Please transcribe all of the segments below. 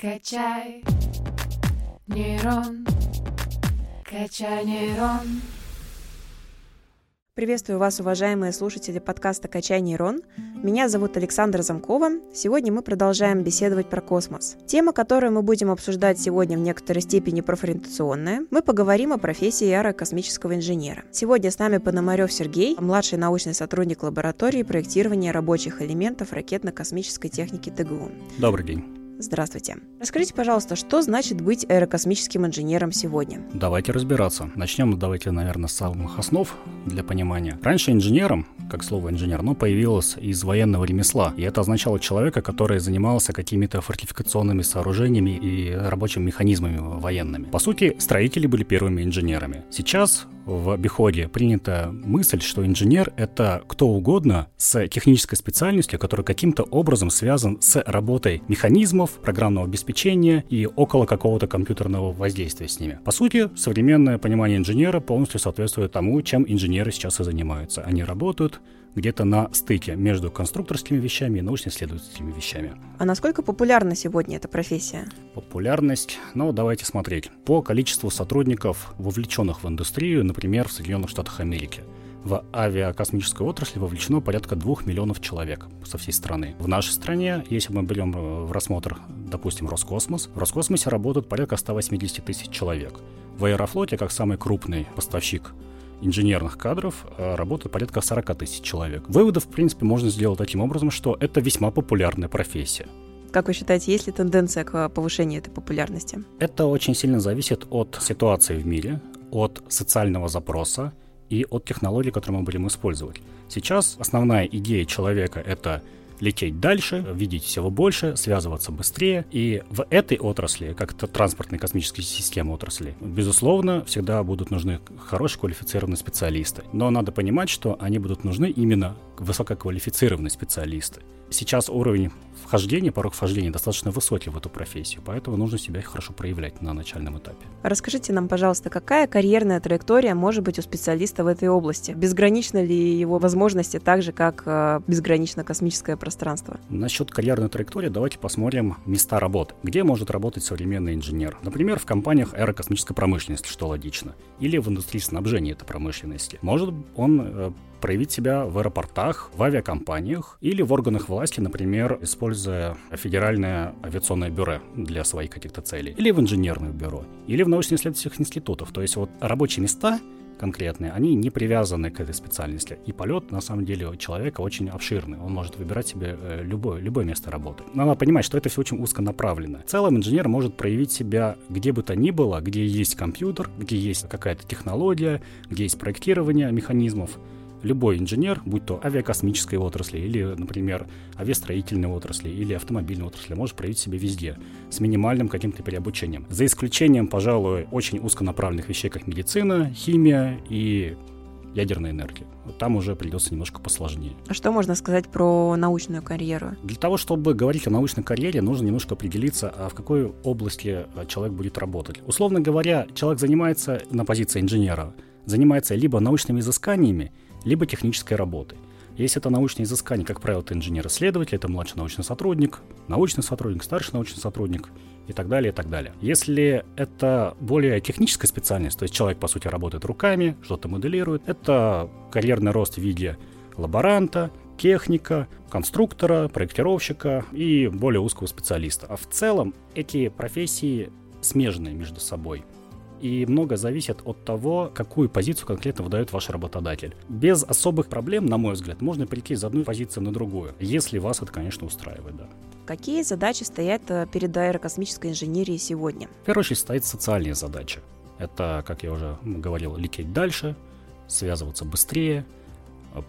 Качай нейрон, качай нейрон. Приветствую вас, уважаемые слушатели подкаста «Качай нейрон». Меня зовут Александра Замкова. Сегодня мы продолжаем беседовать про космос. Тема, которую мы будем обсуждать сегодня в некоторой степени профориентационная. Мы поговорим о профессии аэрокосмического инженера. Сегодня с нами Пономарев Сергей, младший научный сотрудник лаборатории проектирования рабочих элементов ракетно-космической техники ТГУ. Добрый день. Здравствуйте. Расскажите, пожалуйста, что значит быть аэрокосмическим инженером сегодня? Давайте разбираться. Начнем, давайте, наверное, с самых основ для понимания. Раньше инженером, как слово инженер, ну, появилось из военного ремесла. И это означало человека, который занимался какими-то фортификационными сооружениями и рабочими механизмами военными. По сути, строители были первыми инженерами. Сейчас в обиходе принята мысль, что инженер — это кто угодно с технической специальностью, который каким-то образом связан с работой механизмов, программного обеспечения и около какого-то компьютерного воздействия с ними. По сути, современное понимание инженера полностью соответствует тому, чем инженеры сейчас и занимаются. Они работают где-то на стыке между конструкторскими вещами и научно-исследовательскими вещами. А насколько популярна сегодня эта профессия? Популярность, ну, давайте смотреть. По количеству сотрудников, вовлеченных в индустрию, например, в Соединенных Штатах Америки – в авиакосмическую отрасль вовлечено порядка 2 миллионов человек со всей страны. В нашей стране, если мы берем э, в рассмотр, допустим, Роскосмос, в Роскосмосе работают порядка 180 тысяч человек. В Аэрофлоте, как самый крупный поставщик инженерных кадров э, работает порядка 40 тысяч человек. Выводы, в принципе, можно сделать таким образом, что это весьма популярная профессия. Как вы считаете, есть ли тенденция к повышению этой популярности? Это очень сильно зависит от ситуации в мире, от социального запроса и от технологий, которые мы будем использовать. Сейчас основная идея человека — это лететь дальше, видеть всего больше, связываться быстрее. И в этой отрасли, как транспортной космической системы отрасли, безусловно, всегда будут нужны хорошие квалифицированные специалисты. Но надо понимать, что они будут нужны именно высококвалифицированные специалисты. Сейчас уровень вхождения, порог вхождения достаточно высокий в эту профессию, поэтому нужно себя хорошо проявлять на начальном этапе. Расскажите нам, пожалуйста, какая карьерная траектория может быть у специалиста в этой области? Безграничны ли его возможности так же, как э, безгранично космическое пространство? Насчет карьерной траектории давайте посмотрим места работы. Где может работать современный инженер? Например, в компаниях аэрокосмической промышленности, что логично, или в индустрии снабжения этой промышленности. Может он э, проявить себя в аэропортах, в авиакомпаниях или в органах власти, например, используя федеральное авиационное бюро для своих каких-то целей, или в инженерное бюро, или в научно-исследовательских институтах. То есть вот рабочие места конкретные, они не привязаны к этой специальности. И полет, на самом деле, у человека очень обширный. Он может выбирать себе э, любое, любое место работы. Надо понимать, что это все очень узконаправленно. В целом инженер может проявить себя где бы то ни было, где есть компьютер, где есть какая-то технология, где есть проектирование механизмов, любой инженер, будь то авиакосмической отрасли или, например, авиастроительной отрасли или автомобильной отрасли, может проявить себя везде с минимальным каким-то переобучением. За исключением, пожалуй, очень узконаправленных вещей, как медицина, химия и ядерная энергия. Вот там уже придется немножко посложнее. А что можно сказать про научную карьеру? Для того, чтобы говорить о научной карьере, нужно немножко определиться, а в какой области человек будет работать. Условно говоря, человек занимается на позиции инженера, занимается либо научными изысканиями, либо технической работой. Если это научное изыскание, как правило, это инженер-исследователь, это младший научный сотрудник, научный сотрудник, старший научный сотрудник и так далее, и так далее. Если это более техническая специальность, то есть человек, по сути, работает руками, что-то моделирует, это карьерный рост в виде лаборанта, техника, конструктора, проектировщика и более узкого специалиста. А в целом эти профессии смежные между собой и много зависит от того, какую позицию конкретно выдает ваш работодатель. Без особых проблем, на мой взгляд, можно перейти из одной позиции на другую, если вас это, конечно, устраивает, да. Какие задачи стоят э, перед аэрокосмической инженерией сегодня? В первую очередь стоит социальные задачи. Это, как я уже говорил, лететь дальше, связываться быстрее,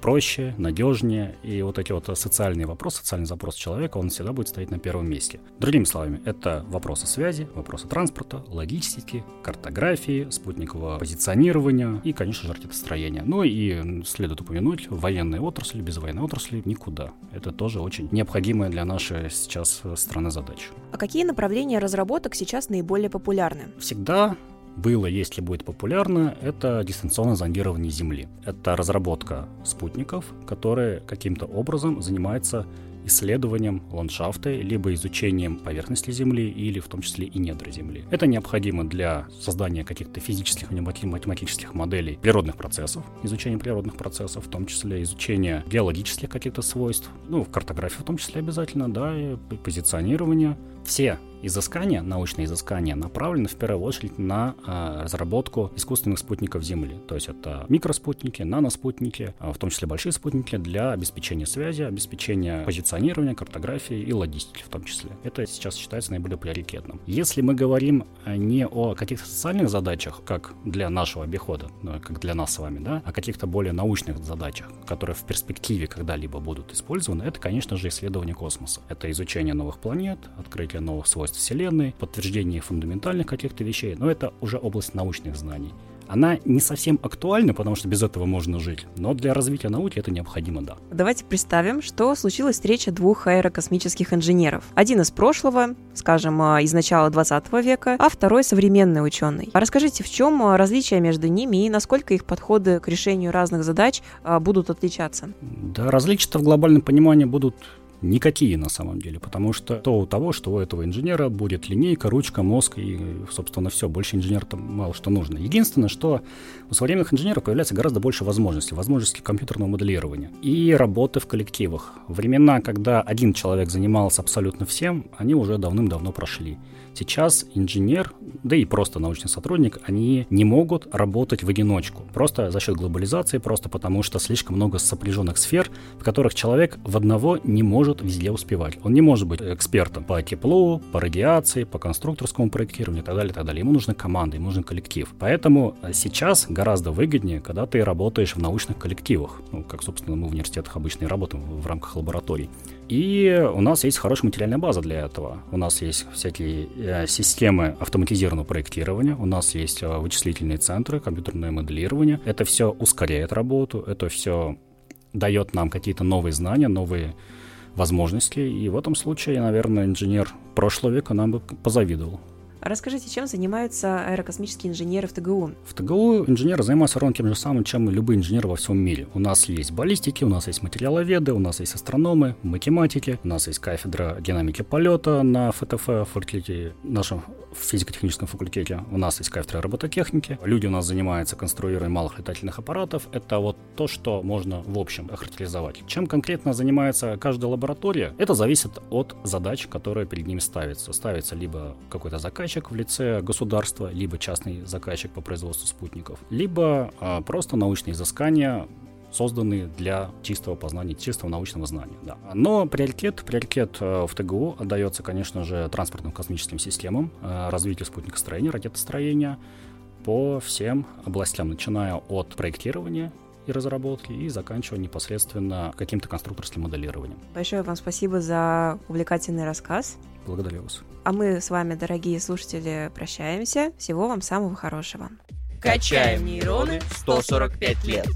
проще, надежнее, и вот эти вот социальные вопросы, социальный запрос человека, он всегда будет стоять на первом месте. Другими словами, это вопросы связи, вопросы транспорта, логистики, картографии, спутникового позиционирования и, конечно же, ракетостроения. Ну и следует упомянуть, военная отрасль, без военной отрасли никуда. Это тоже очень необходимая для нашей сейчас страны задача. А какие направления разработок сейчас наиболее популярны? Всегда было, если будет популярно, это дистанционное зондирование Земли. Это разработка спутников, которые каким-то образом занимаются исследованием ландшафта, либо изучением поверхности Земли или в том числе и недр Земли. Это необходимо для создания каких-то физических и математических моделей природных процессов, изучения природных процессов, в том числе изучения геологических каких-то свойств, ну, в картографии в том числе обязательно, да, и позиционирование. Все изыскания, научные изыскания направлены в первую очередь на э, разработку искусственных спутников Земли. То есть это микроспутники, наноспутники, э, в том числе большие спутники для обеспечения связи, обеспечения позиционирования, картографии и логистики в том числе. Это сейчас считается наиболее приоритетным. Если мы говорим э, не о каких-то социальных задачах, как для нашего обихода, ну, как для нас с вами, да, а каких-то более научных задачах, которые в перспективе когда-либо будут использованы, это, конечно же, исследование космоса. Это изучение новых планет, открытие новых свойств Вселенной, подтверждение фундаментальных каких-то вещей, но это уже область научных знаний. Она не совсем актуальна, потому что без этого можно жить, но для развития науки это необходимо, да. Давайте представим, что случилась встреча двух аэрокосмических инженеров. Один из прошлого, скажем, а, из начала 20 века, а второй современный ученый. Расскажите, в чем а, различие между ними и насколько их подходы к решению разных задач а, будут отличаться? Да, различия в глобальном понимании будут никакие на самом деле, потому что то у того, что у этого инженера будет линейка, ручка, мозг и, собственно, все. Больше инженера-то мало что нужно. Единственное, что у современных инженеров появляется гораздо больше возможностей. Возможностей компьютерного моделирования и работы в коллективах. Времена, когда один человек занимался абсолютно всем, они уже давным-давно прошли. Сейчас инженер, да и просто научный сотрудник, они не могут работать в одиночку. Просто за счет глобализации, просто потому что слишком много сопряженных сфер, в которых человек в одного не может везде успевать. Он не может быть экспертом по теплу, по радиации, по конструкторскому проектированию и так далее, и так далее. Ему нужна команда, ему нужен коллектив. Поэтому э, сейчас гораздо выгоднее, когда ты работаешь в научных коллективах, ну, как, собственно, мы в университетах обычно и работаем в рамках лабораторий. И у нас есть хорошая материальная база для этого. У нас есть всякие э, системы автоматизированного проектирования, у нас есть э, вычислительные центры, компьютерное моделирование. Это все ускоряет работу, это все дает нам какие-то новые знания, новые возможности. И в этом случае, наверное, инженер прошлого века нам бы позавидовал. Расскажите, чем занимаются аэрокосмические инженеры в ТГУ? В ТГУ инженеры занимаются ровно тем же самым, чем и любые инженеры во всем мире. У нас есть баллистики, у нас есть материаловеды, у нас есть астрономы, математики, у нас есть кафедра динамики полета на ФТФ, факультете, нашем физико-техническом факультете. У нас есть кафедра робототехники. Люди у нас занимаются конструированием малых летательных аппаратов. Это вот то, что можно в общем охарактеризовать. Чем конкретно занимается каждая лаборатория, это зависит от задач, которые перед ними ставятся. Ставится либо какой-то заказчик в лице государства, либо частный заказчик по производству спутников, либо а, просто научные изыскания созданные для чистого познания, чистого научного знания. Да. Но приоритет, приоритет э, в ТГУ отдается, конечно же, транспортным космическим системам, э, развитию спутникостроения, ракетостроения по всем областям, начиная от проектирования и разработки и заканчивая непосредственно каким-то конструкторским моделированием. Большое вам спасибо за увлекательный рассказ. Благодарю вас. А мы с вами, дорогие слушатели, прощаемся. Всего вам самого хорошего. Качаем нейроны 145 лет.